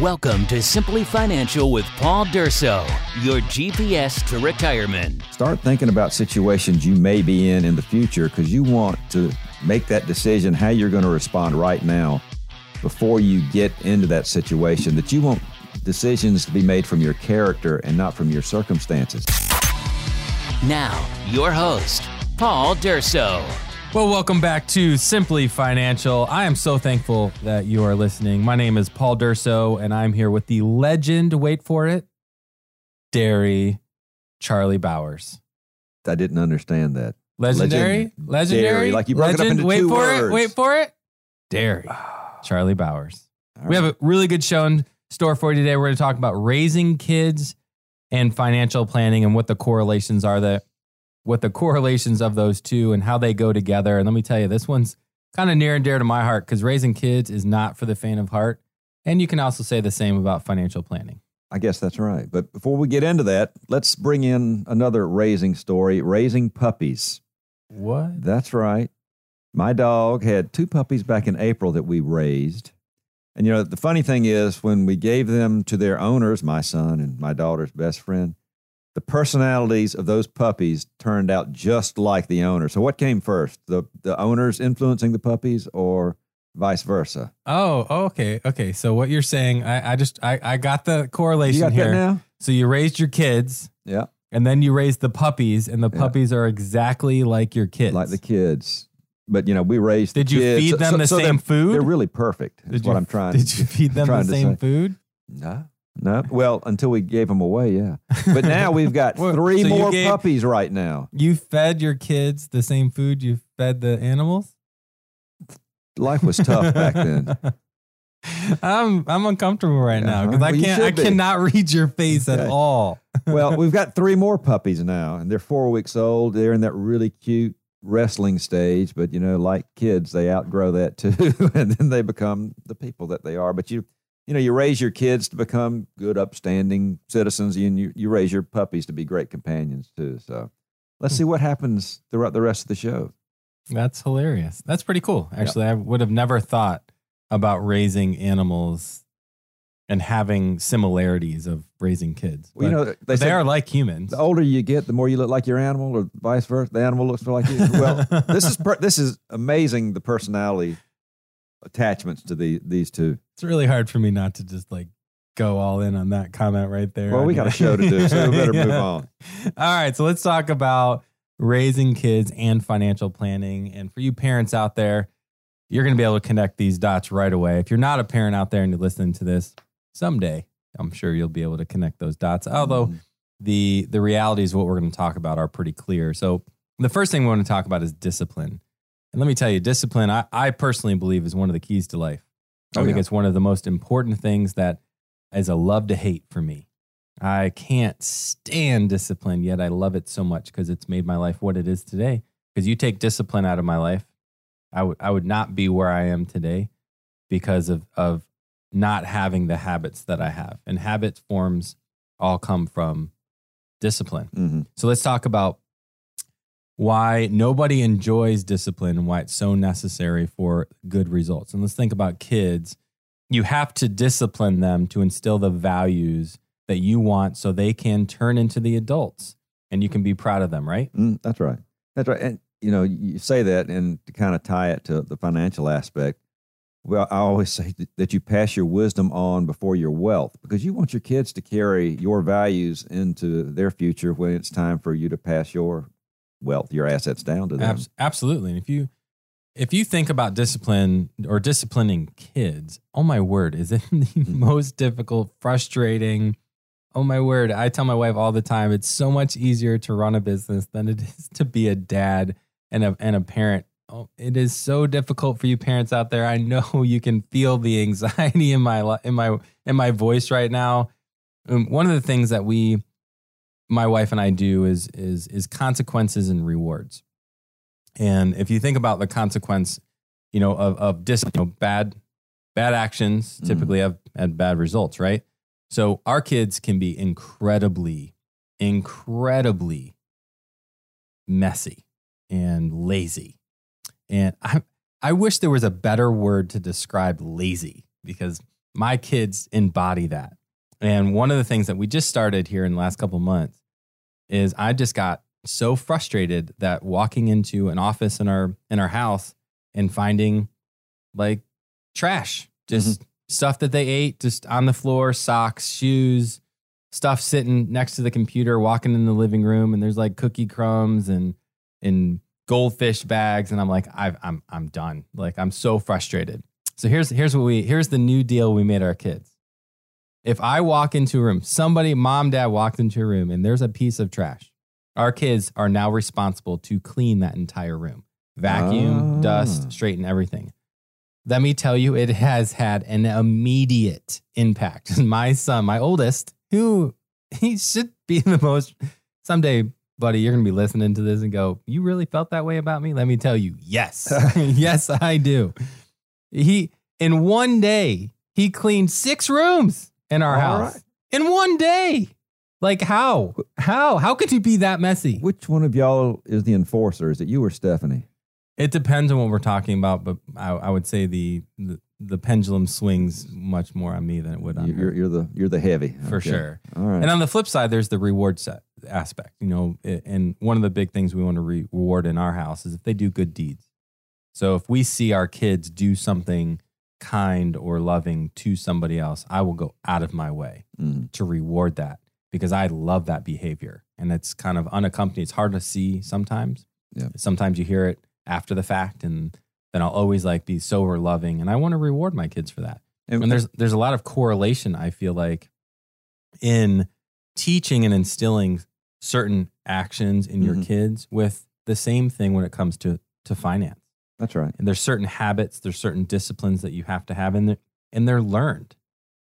Welcome to Simply Financial with Paul Durso, your GPS to retirement. Start thinking about situations you may be in in the future because you want to make that decision how you're going to respond right now before you get into that situation. That you want decisions to be made from your character and not from your circumstances. Now, your host, Paul Durso. Well, welcome back to Simply Financial. I am so thankful that you are listening. My name is Paul Durso, and I'm here with the legend, wait for it, Dairy Charlie Bowers. I didn't understand that. Legendary? Legend- Legendary? Dairy, like you broke it up into Wait two for it, words. wait for it. Dairy ah. Charlie Bowers. All We have a really good show in store for you today. We're going to talk about raising kids and financial planning and what the correlations are that what the correlations of those two and how they go together. And let me tell you, this one's kind of near and dear to my heart because raising kids is not for the faint of heart. And you can also say the same about financial planning. I guess that's right. But before we get into that, let's bring in another raising story raising puppies. What? That's right. My dog had two puppies back in April that we raised. And you know, the funny thing is, when we gave them to their owners, my son and my daughter's best friend, the personalities of those puppies turned out just like the owner. So, what came first? The, the owners influencing the puppies or vice versa? Oh, okay. Okay. So what you're saying, I, I just, I, I got the correlation You got here. So you raised your kids Yeah. and then you raised the puppies and the Yeah. puppies are exactly like your kids. Like the kids. But, you know, we raised the Did you kids. feed them so- the so same they're- food? They're really perfect. Is Did what I'm trying Did you feed them the same food? No, no. Well, until we gave them away, yeah. But now we've got three so more gave- puppies right now. You fed your kids the same food you fed the animals? Life was tough back then. I'm I'm uncomfortable right now Uh-huh. because I Well, you can't I be. cannot read your face at all. Well, we've got three more puppies now, and they're four weeks old. They're in that really cute wrestling stage, but you know, like kids, they outgrow that too, and then they become the people that they are. But you, you know, you raise your kids to become good, upstanding citizens, and you you raise your puppies to be great companions too. So, let's hmm. see what happens throughout the rest of the show. That's hilarious. That's pretty cool. Actually, I would have never thought about raising animals and having similarities of raising kids. Well, you know, they, they are like humans. the older you get, the more you look like your animal, or vice versa. The animal looks like you. Well, this is per- this is amazing. The personality attachments to the these two. It's really hard for me not to just like go all in on that comment right there. Well, we got a show to do, so we better move on. All right, so let's talk about raising kids and financial planning. And for you parents out there, you're going to be able to connect these dots right away. If you're not a parent out there and you're listening to this, someday I'm sure you'll be able to connect those dots. Although Mhm. the the realities of what we're going to talk about are pretty clear. So the first thing we want to talk about is discipline. And let me tell you, discipline, I, I personally believe is one of the keys to life. I Oh, think yeah. it's one of the most important things that is a love to hate for me. I can't stand discipline, yet I love it so much because it's made my life what it is today. Because you take discipline out of my life, I would I would not be where I am today because of of not having the habits that I have. And habits forms all come from discipline. Mhm. So let's talk about why nobody enjoys discipline and why it's so necessary for good results. And let's think about kids. You have to discipline them to instill the values that you want so they can turn into the adults and you can be proud of them, right? Mm, that's right. That's right. And you know, you say that, and to kind of tie it to the financial aspect. Well, I always say that you pass your wisdom on before your wealth because you want your kids to carry your values into their future when it's time for you to pass your wealth, your assets down to them. Abs- absolutely. And if you if you think about discipline or disciplining kids, oh my word, is it the Mm-hmm. most difficult, frustrating? Oh my word, I tell my wife all the time, it's so much easier to run a business than it is to be a dad and a and a parent. Oh, it is so difficult for you parents out there. I know you can feel the anxiety in my in my in my voice right now. Um, one of the things that we my wife and I do is is is consequences and rewards. And if you think about the consequence, you know, of of dis, you know, bad bad actions Mhm. typically have had bad results, right? So our kids can be incredibly, incredibly messy and lazy. And I I wish there was a better word to describe lazy because my kids embody that. And one of the things that we just started here in the last couple months is I just got so frustrated that walking into an office in our in our house and finding like trash, just mm-hmm. stuff that they ate just on the floor, socks, shoes, stuff sitting next to the computer, walking in the living room, and there's like cookie crumbs and and goldfish bags, and I'm like, I've, I'm I'm done. Like I'm so frustrated. So here's here's what we here's the new deal we made our kids. If I walk into a room, somebody, mom, dad walked into a room, and there's a piece of trash, our kids are now responsible to clean that entire room, vacuum, Ah. dust, straighten everything. Let me tell you, it has had an immediate impact. My son, my oldest, who he should be the most someday, buddy, you're gonna be listening to this and go, You really felt that way about me? Let me tell you, yes. yes, I do. He in one day, he cleaned six rooms in our All house. right. In one day. Like how? How? How could you be that messy? Which one of y'all is the enforcer? Is it you or Stephanie? It depends on what we're talking about, but I, I would say the, the the pendulum swings much more on me than it would on You- her. You're, you're the you're the heavy for Okay. sure. All right. And on the flip side, there's the reward set aspect. You know, and one of the big things we want to re- reward in our house is if they do good deeds. So if we see our kids do something kind or loving to somebody else, I will go out of my way Mhm. to reward that because I love that behavior. And it's kind of unaccompanied. It's hard to see sometimes. Yeah. Sometimes you hear it after the fact and then I'll always like be so loving and I want to reward my kids for that. And there's there's a lot of correlation I feel like in teaching and instilling certain actions in your Mhm. kids with the same thing when it comes to to finance. That's right. And there's certain habits, there's certain disciplines that you have to have in there, and they're learned.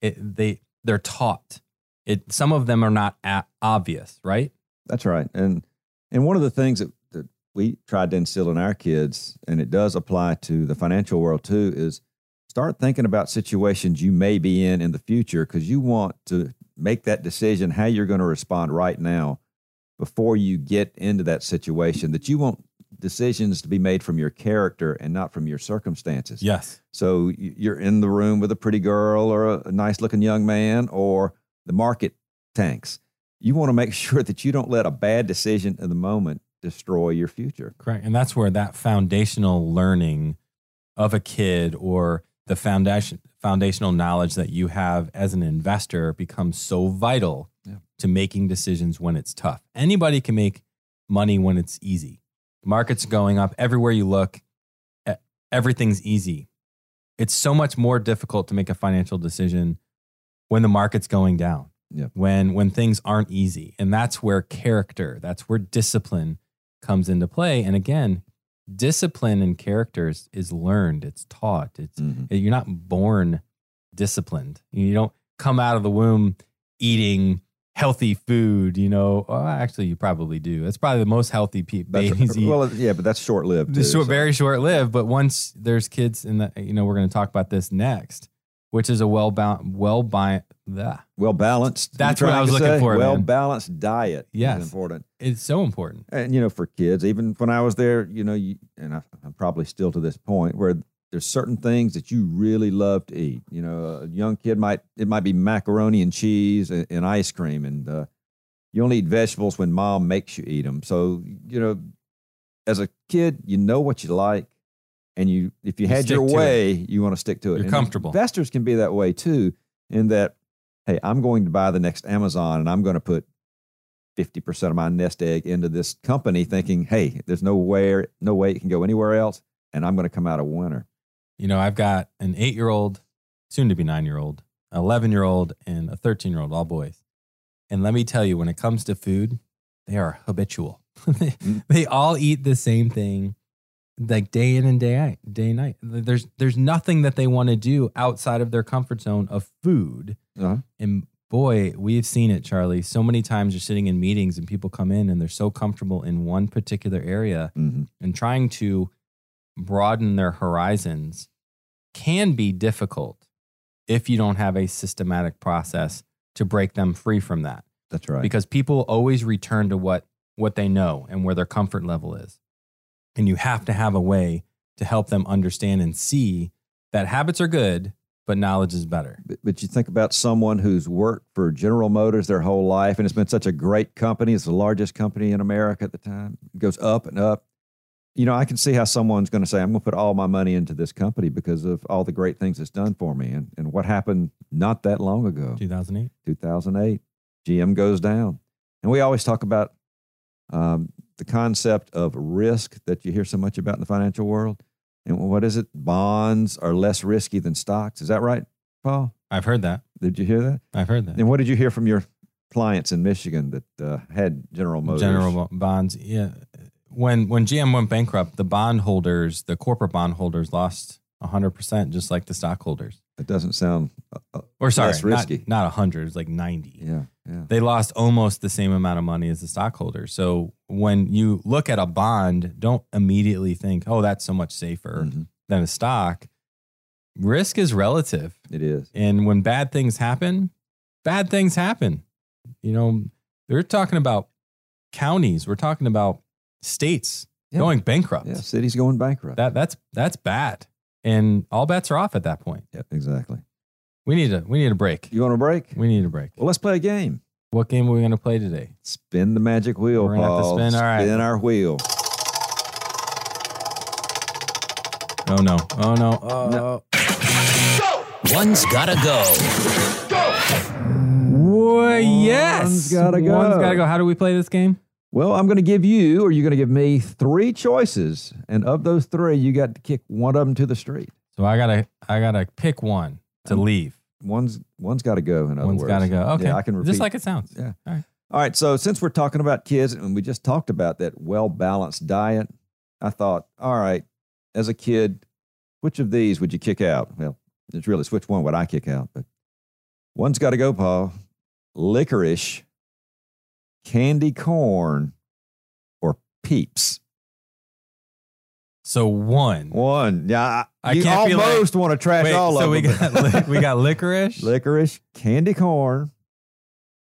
It, they they're taught. It some of them are not a- obvious, right? That's right. And and one of the things that, that we tried to instill in our kids, and it does apply to the financial world too, is start thinking about situations you may be in in the future because you want to make that decision how you're going to respond right now before you get into that situation. That you want decisions to be made from your character and not from your circumstances. Yes. So you're in the room with a pretty girl or a, nice looking young man, or the market tanks. You want to make sure that you don't let a bad decision in the moment destroy your future. Correct. And that's where that foundational learning of a kid or the foundation foundational knowledge that you have as an investor becomes so vital Yeah. to making decisions when it's tough. Anybody can make money when it's easy. Markets going up everywhere you look, everything's easy. It's so much more difficult to make a financial decision when the market's going down. Yeah. When when things aren't easy. And that's where character, that's where discipline comes into play. And again, discipline and characters is learned, it's taught. It's Mhm. you're not born disciplined. You don't come out of the womb eating healthy food, you know. Well, actually you probably do. That's probably the most healthy pe- babies eat. well, yeah, but that's short lived. It's short, very short lived, but once there's kids in the, you know, we're going to talk about this next, which is a well balanced, well bi- the well balanced. That's what I was looking say? for, Well balanced diet Yes. is important. It's so important. And you know, for kids, even when I was there, you know, you, and I, I'm probably still to this point where there's certain things that you really love to eat. You know, a young kid might it might be macaroni and cheese and, and ice cream, and uh, you only eat vegetables when mom makes you eat them. So you know, as a kid, you know what you like, and you if you, You had your way, you want to stick to it. You're And comfortable. Investors can be that way too, in that, hey, I'm going to buy the next Amazon, and I'm going to put 50% of my nest egg into this company thinking, hey, there's no way, no way it can go anywhere else. And I'm going to come out a winner. You know, I've got an eight year old, soon to be nine year old, 11 year old, and a 13 year old, all boys. And let me tell you, when it comes to food, they are habitual. they, Mm. they all eat the same thing like day in and day out, day and night. There's there's nothing that they want to do outside of their comfort zone of food. Uh-huh. And boy, we've seen it, Charlie. So many times you're sitting in meetings and people come in and they're so comfortable in one particular area hmm and trying to broaden their horizons can be difficult if you don't have a systematic process to break them free from that That's right. because people always return to what what they know and where their comfort level is and you have to have a way to help them understand and see that habits are good but knowledge is better. But, but you think about someone who's worked for General Motors their whole life, and it's been such a great company. It's the largest company in America at the time. It goes up and up. You know, I can see how someone's going to say, I'm going to put all my money into this company because of all the great things it's done for me. And, and what happened not that long ago, 2008. 2008, GM goes down. And we always talk about um, the concept of risk that you hear so much about in the financial world. And what is it? Bonds are less risky than stocks. Is that right, Paul? I've heard that. Did you hear that? I've heard that. And what did you hear from your clients in Michigan that uh, had General Motors? General bonds. Yeah. When when GM went bankrupt, the bondholders, the corporate bondholders, lost 100 percent, just like the stockholders. It doesn't sound. Uh, uh, Or sorry, Less risky. not not 100. It's like 90. yeah, yeah. They lost almost the same amount of money as the stockholders. So when you look at a bond, don't immediately think, "Oh, that's so much safer Mhm. than a stock." Risk is relative. It is. And when bad things happen, bad things happen. You know, they're talking about counties, we're talking about states Yeah. going bankrupt. Yeah, cities going bankrupt. That that's that's bad. And all bets are off at that point. yeah, exactly. We need a we need a break. You want a break? We need a break. Well, let's play a game. What game are we gonna play today? Spin the magic wheel, We're to Paul. spin, all right. Spin our wheel. Oh no. Oh no. Oh One's gotta go. Whoa, yes. One's gotta go. One's gotta go. How do we play this game? Well, I'm going to give you, or you're going to give me three choices, and of those three, you got to kick one of them to the street. So I gotta I gotta pick one to leave. One's one's got to go. In other One's words, gotta go. Okay. Yeah, I can repeat. Just like it sounds. Yeah. All right. All right. So since we're talking about kids, and we just talked about that well balanced diet, I thought, all right, as a kid, which of these would you kick out? Well, it's really which one would I kick out? But one's got to go, Paul. Licorice, candy corn, or peeps. So one. One. Yeah, I, I you can't be like- almost want to trash Wait, all so of we them. got we got licorice, licorice, candy corn,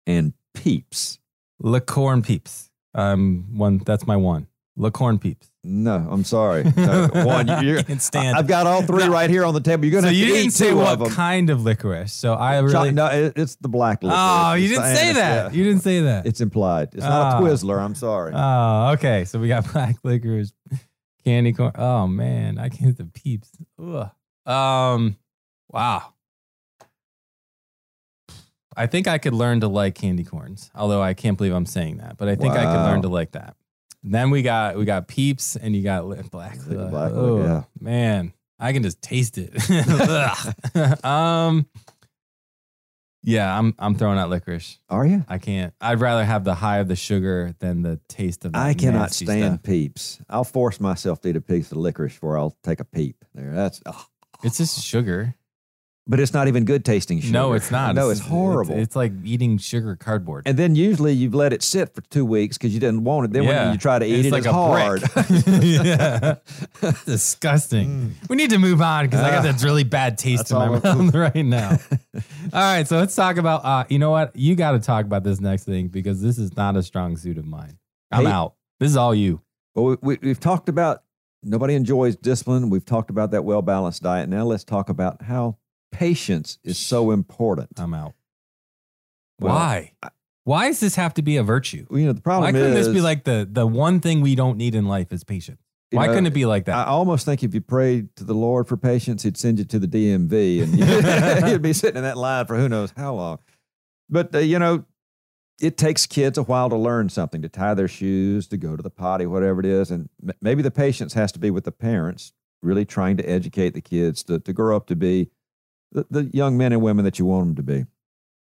and peeps. licorn peeps. Um, one that's my one. Licorn peeps. No, I'm sorry. No, one. You're, Can't stand. I've got all three right here on the table. You're gonna have you to didn't eat say two what of them. kind of licorice. So I really. no, it- it's the black licorice. oh, you It's didn't say anise, that. yeah. You didn't say that. It's implied. It's not Ah. a Twizzler. I'm sorry. Oh, okay. So we got black licorice, candy corn. Oh man, I can't the peeps. Ugh. Um, wow. I think I could learn to like candy corns, although I can't believe I'm saying that. But I think I could learn to like that. Then we got we got peeps, and you got li- black. The black, ugh, yeah. man, I can just taste it. Um, yeah, I'm I'm throwing out licorice. Are you? I can't. I'd rather have the high of the sugar than the taste of. That I cannot nasty stand stuff. peeps. I'll force myself to eat a piece of licorice before I'll take a peep. There, that's. oh. It's just sugar. But it's not even good tasting sugar. No, it's not. No, it's, horrible. It's, like eating sugar cardboard. and then usually you've let it sit for two weeks because you didn't want it. Then Yeah. when you try to eat It's it, like it's a hard. yeah, disgusting. We need to move on because I got Ah, this really bad taste in my mouth right now. all right, so let's talk about. Uh, you know what? You got to talk about this next thing because this is not a strong suit of mine. I'm Hey. out. This is all you. Well, we, we, we've talked about nobody enjoys discipline. We've talked about that well balanced diet. Now let's talk about how patience is so important. I'm out. Well, Why? Why does this have to be a virtue? Well, you know, the problem Why couldn't is, this be like the the one thing we don't need in life is patience? you Why know, couldn't it be like that? I almost think if you prayed to the Lord for patience, He'd send you to the DMV and you'd, you'd be sitting in that line for who knows how long. But, uh, you know, it takes kids a while to learn something, to tie their shoes, to go to the potty, whatever it is. And m- maybe the patience has to be with the parents, really trying to educate the kids to, to grow up to be the, the young men and women that you want them to be.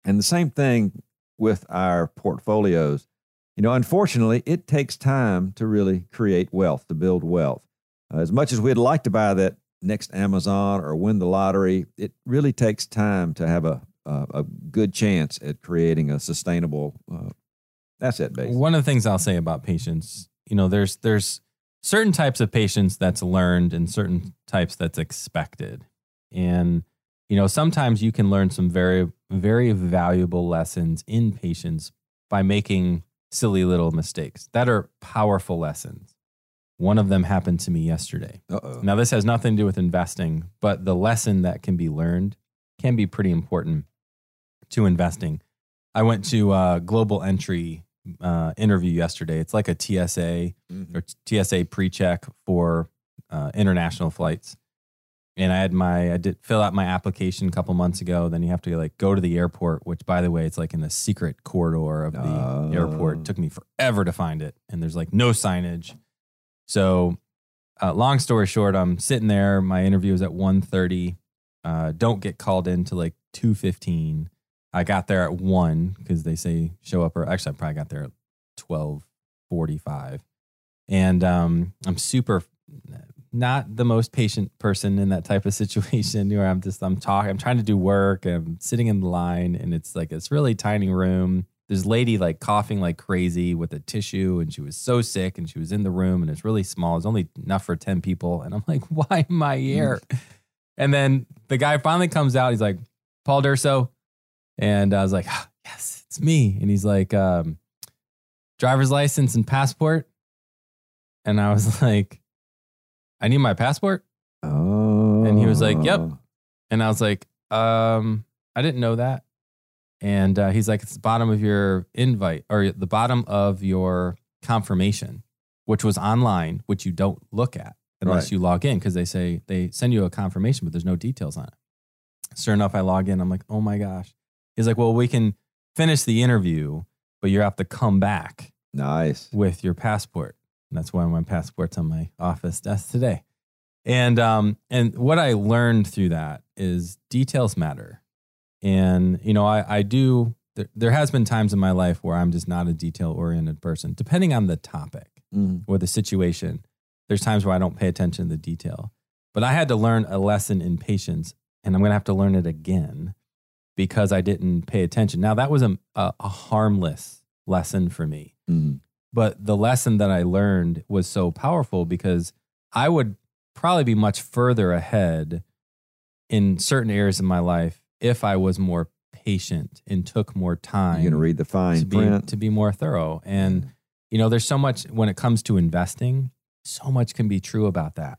And the same thing with our portfolios. You know, unfortunately, it takes time to really create wealth, to build wealth. Uh, as much as we'd like to buy that next Amazon or win the lottery, it really takes time to have a a, a good chance at creating a sustainable uh, asset base. One of the things I'll say about patience, you know, there's there's certain types of patience that's learned and certain types that's expected. And you know, sometimes you can learn some very very valuable lessons in patience by making silly little mistakes that are powerful lessons. One of them happened to me yesterday. Uh-oh. Now, this has nothing to do with investing, but the lesson that can be learned can be pretty important to investing. I went to a global entry uh, interview yesterday. It's like a TSA or TSA pre-check for uh, international flights. And I had my I did fill out my application a couple months ago. Then you have to like go to the airport, which by the way, it's like in the secret corridor of the Oh. airport. It took me forever to find it, and there's like no signage. So, uh, long story short, I'm sitting there. My interview is at 1.30. Uh, don't get called in to like two fifteen. I got there at one because they say show up. Or actually, I probably got there at twelve forty five, and um, I'm super not the most patient person in that type of situation where I'm just I'm talking, I'm trying to do work, and I'm sitting in the line, and it's like this really tiny room. This lady like coughing like crazy with a tissue, and she was so sick, and she was in the room, and it's really small. It's only enough for ten people, and I'm like, why am I here? and then the guy finally comes out. He's like, Paul Durso, and I was like, "Ah, yes, it's me. And he's like, um, driver's license and passport. And I was like, I need my passport. Oh. And he was like, "Yep." And I was like, um, I didn't know that. And uh, he's like, it's the bottom of your invite or the bottom of your confirmation, which was online, which you don't look at unless Right. you log in because they say they send you a confirmation, but there's no details on it. Sure enough, I log in. I'm like, oh my gosh. He's like, well, we can finish the interview, but you have to come back Nice. with your passport. And that's why my passport's on my office desk today. And um and what I learned through that is details matter. And you know, I I do there, there has been times in my life where I'm just not a detail oriented person, depending on the topic Mhm. or the situation. There's times where I don't pay attention to the detail. But I had to learn a lesson in patience, and I'm going to have to learn it again because I didn't pay attention. Now, that was a, a, a harmless lesson for me. Mhm. But the lesson that I learned was so powerful because I would probably be much further ahead in certain areas of my life if I was more patient and took more time You're gonna read the fine to be, print. to be more thorough. And, you know, there's so much when it comes to investing, so much can be true about that.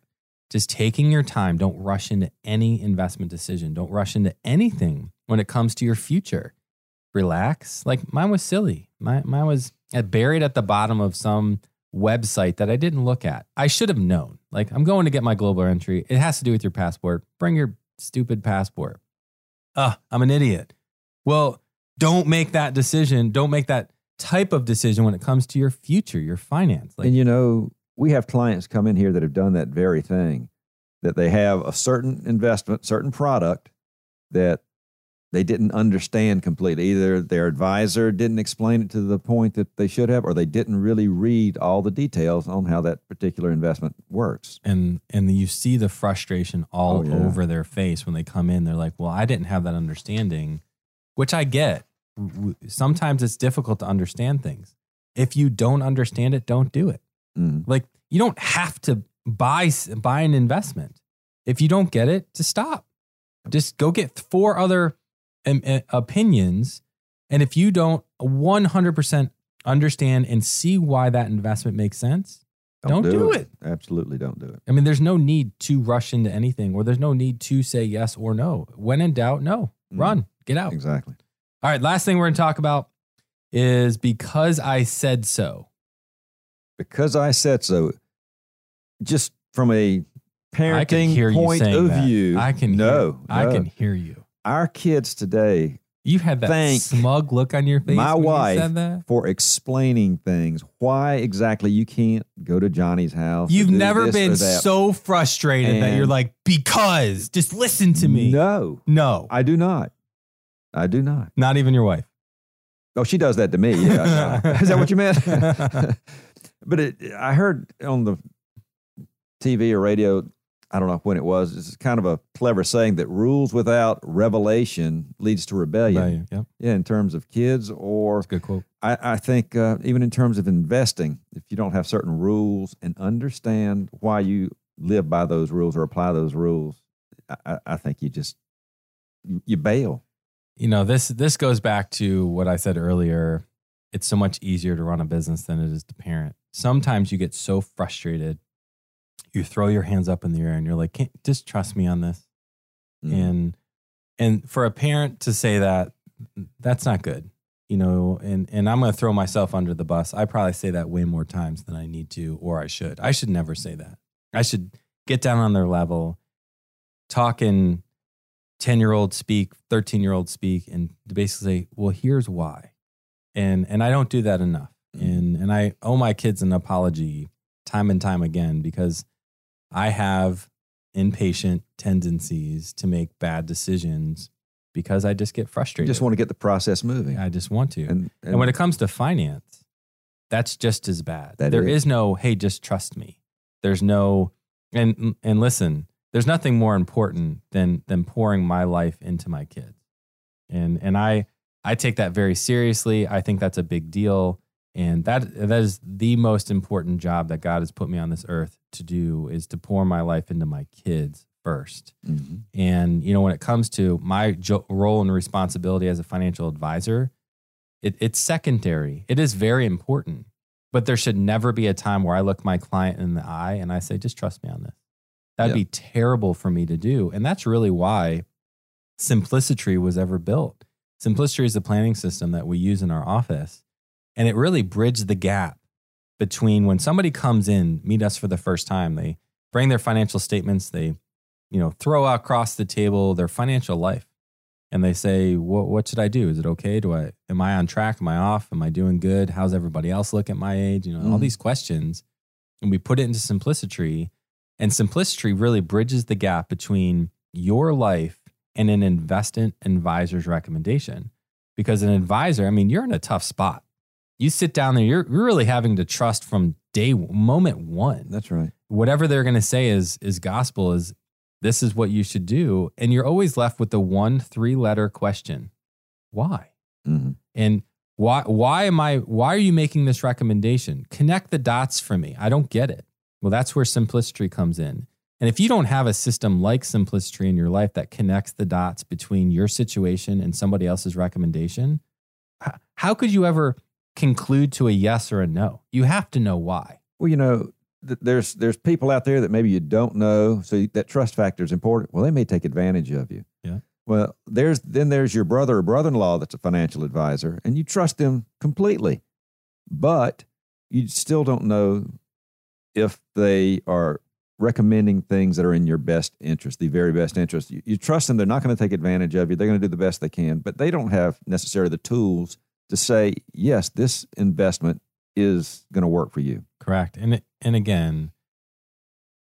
Just taking your time. Don't rush into any investment decision. Don't rush into anything when it comes to your future. Relax. Like mine was silly. My, mine was uh, buried at the bottom of some website that I didn't look at. I should have known. Like, I'm going to get my global entry. It has to do with your passport. Bring your stupid passport. Ah, I'm an idiot. Well, don't make that decision. Don't make that type of decision when it comes to your future, your finance. Like, and you know, we have clients come in here that have done that very thing. That they have a certain investment, certain product that they didn't understand completely. Either their advisor didn't explain it to the point that they should have, or they didn't really read all the details on how that particular investment works. and and you see the frustration all Oh, yeah. over their face when they come in. They're like, "Well, I didn't have that understanding," which I get. Sometimes it's difficult to understand things. If you don't understand it, don't do it. Mhm. Like you don't have to buy buy an investment. If you don't get it, just stop. Just go get four other opinions, and if you don't 100% understand and see why that investment makes sense, Don't do it. Absolutely, don't do it. I mean, there's no need to rush into anything, or there's no need to say yes or no. When in doubt, no, Mm. run, get out. Exactly. All right, last thing we're going to talk about is because I said so. Because I said so. Just from a parenting point of that. view, I can no, hear, I can hear you. Our kids today You had that Thank smug look on your face my wife you said that. for explaining things. Why exactly you can't go to Johnny's house? You've never been so frustrated that you're like, because just listen to me. No, No, I do not. I do not. not even your wife. Oh, she does that to me. Yeah, is that what you meant? but it, I heard on the TV or radio. I don't know when it was. It's kind of a clever saying that rules without revelation leads to rebellion. Value. Yep, Yeah, in terms of kids, or good quote. I, I think uh, even in terms of investing, if you don't have certain rules and understand why you live by those rules or apply those rules, I, I- think you just you bail. you know this this goes back to what i said earlier it's so much easier to run a business than it is to parent sometimes you get so frustrated you throw your hands up in the air and you're like Can't, just trust me on this Mm. and And for a parent to say that, that's not good. You know, and and I'm going to throw myself under the bus. I probably say that way more times than I need to or I should. I should never say that. I should get down on their level, talking 10 year old speak, 13 year old speak, and basically say, well, here's why. And and I don't do that enough. Mm-hmm. And and I owe my kids an apology time and time again because I have impatient tendencies to make bad decisions because I just get You frustrated. just want to get the process moving. I just want to. And, and, when it comes to finance, that's just as bad. There is. is no, hey, just trust me. There's no and and listen, there's nothing more important than than pouring my life into my kids. And and I I take that very seriously. I think that's a big deal. And that that is the most important job that God has put me on this earth to do is to pour my life into my kids first. Mhm. And you know, when it comes to my jo- role and responsibility as a financial advisor, it, it's secondary. It is very important, but there should never be a time where I look my client in the eye and I say, "Just trust me on this." That'd Yeah. be terrible for me to do, and that's really why Simplicity was ever built. Simplicity is the planning system that we use in our office, and it really bridged the gap between when somebody comes in, meet us for the first time, they bring their financial statements, they you know, throw across the table their financial life. And they say, what, what should I do? Is it okay? Do I, am I on track? Am I off? Am I doing good? How's everybody else look at my age? You know, all Mhm. these questions. And we put it into simplicity. And simplicity really bridges the gap between your life and an investment advisor's recommendation. Because an advisor, I mean, you're in a tough spot. You sit down there, you're, you're really having to trust from day moment one. That's right. whatever they're going to say is is gospel is this is what you should do. And you're always left with the one three letter question why? Hmm and why why am i why are you making this recommendation? Connect the dots for me. I don't get it. Well that's where simplicity comes in. And if you don't have a system like simplicity in your life that connects the dots between your situation and somebody else's recommendation how could you ever conclude to a yes or a no you have to know why Well, you know, th- there's there's people out there that maybe you don't know, so that trust factor is important. Well, they may take advantage of you. Yeah. Well, there's then there's your brother or brother-in-law that's a financial advisor, and you trust them completely, but you still don't know if they are recommending things that are in your best interest, the very best interest. You, you trust them; they're not going to take advantage of you. They're going to do the best they can, but they don't have necessarily the tools to say, yes, this investment is going to work for you. Correct. And and again,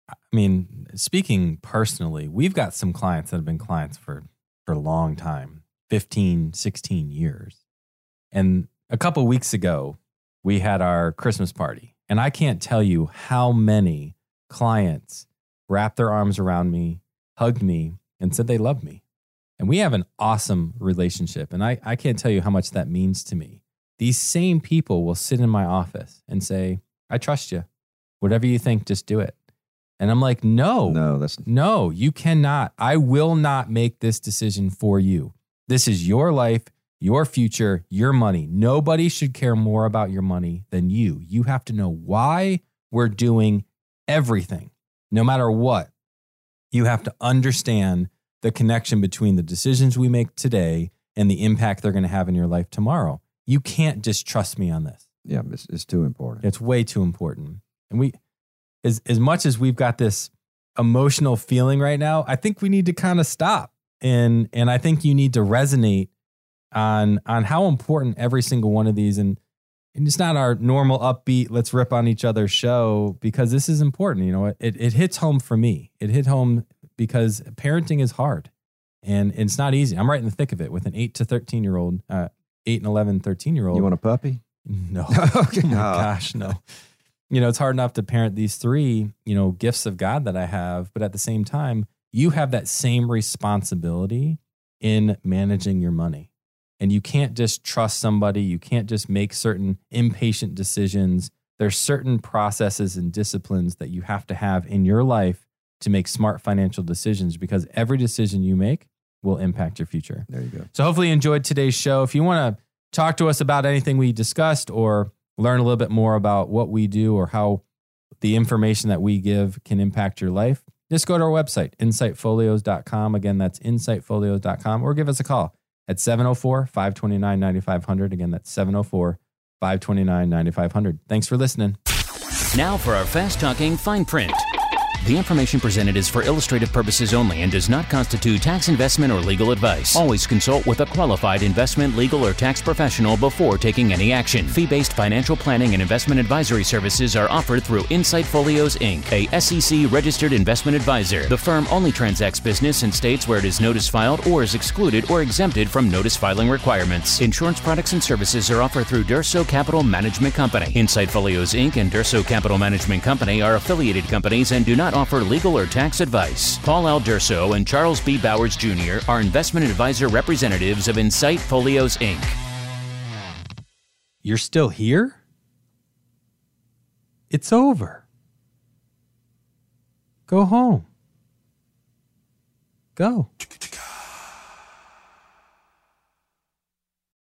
I mean, speaking personally, we've got some clients that have been clients for for a long time, 15, 16 years. And a couple weeks ago, we had our Christmas party, and I can't tell you how many clients wrapped their arms around me, hugged me, and said they love me. And we have an awesome relationship, and I I can't tell you how much that means to me. These same people will sit in my office and say, I trust you. Whatever you think, just do it. And I'm like, no, No, that's no, you cannot. I will not make this decision for you. This is your life, your future, your money. Nobody should care more about your money than you. You have to know why we're doing everything, no matter what. You have to understand the connection between the decisions we make today and the impact they're going to have in your life tomorrow. You can't just trust me on this. yeah, it's, it's too important. It's way too important. And we, as as much as we've got this emotional feeling right now, I think we need to kind of stop. And and I think you need to resonate on on how important every single one of these and and it's not our normal upbeat let's rip on each other show because this is important you know it it hits home for me it hit home because parenting is hard and it's not easy i'm right in the thick of it with an 8 to 13 year old uh 8 and 11 13 year old You want a puppy? no okay. Oh my Oh. gosh, no. You know, it's hard enough to parent these three, you know, gifts of God that I have, but at the same time, you have that same responsibility in managing your money. And you can't just trust somebody, you can't just make certain impatient decisions. There's certain processes and disciplines that you have to have in your life to make smart financial decisions because every decision you make will impact your future. There you go. So hopefully you enjoyed today's show. If you want to talk to us about anything we discussed or learn a little bit more about what we do or how the information that we give can impact your life, just go to our website, insightfolios.com. Again, that's insightfolios.com, or give us a call at 704 529 9500. Again, that's 704 529 9500. Thanks for listening. Now for our fast talking fine print. The information presented is for illustrative purposes only and does not constitute tax investment or legal advice. Always consult with a qualified investment, legal, or tax professional before taking any action. Fee based financial planning and investment advisory services are offered through Insight Folios Inc., a SEC registered investment advisor. The firm only transacts business in states where it is notice filed or is excluded or exempted from notice filing requirements. Insurance products and services are offered through Durso Capital Management Company. Insight Folios Inc. and Durso Capital Management Company are affiliated companies and do not offer legal or tax advice. Paul Al Durso and Charles B. Bowers Jr. are investment advisor representatives of Insight Folios Inc. You're still here? It's over. Go home. Go.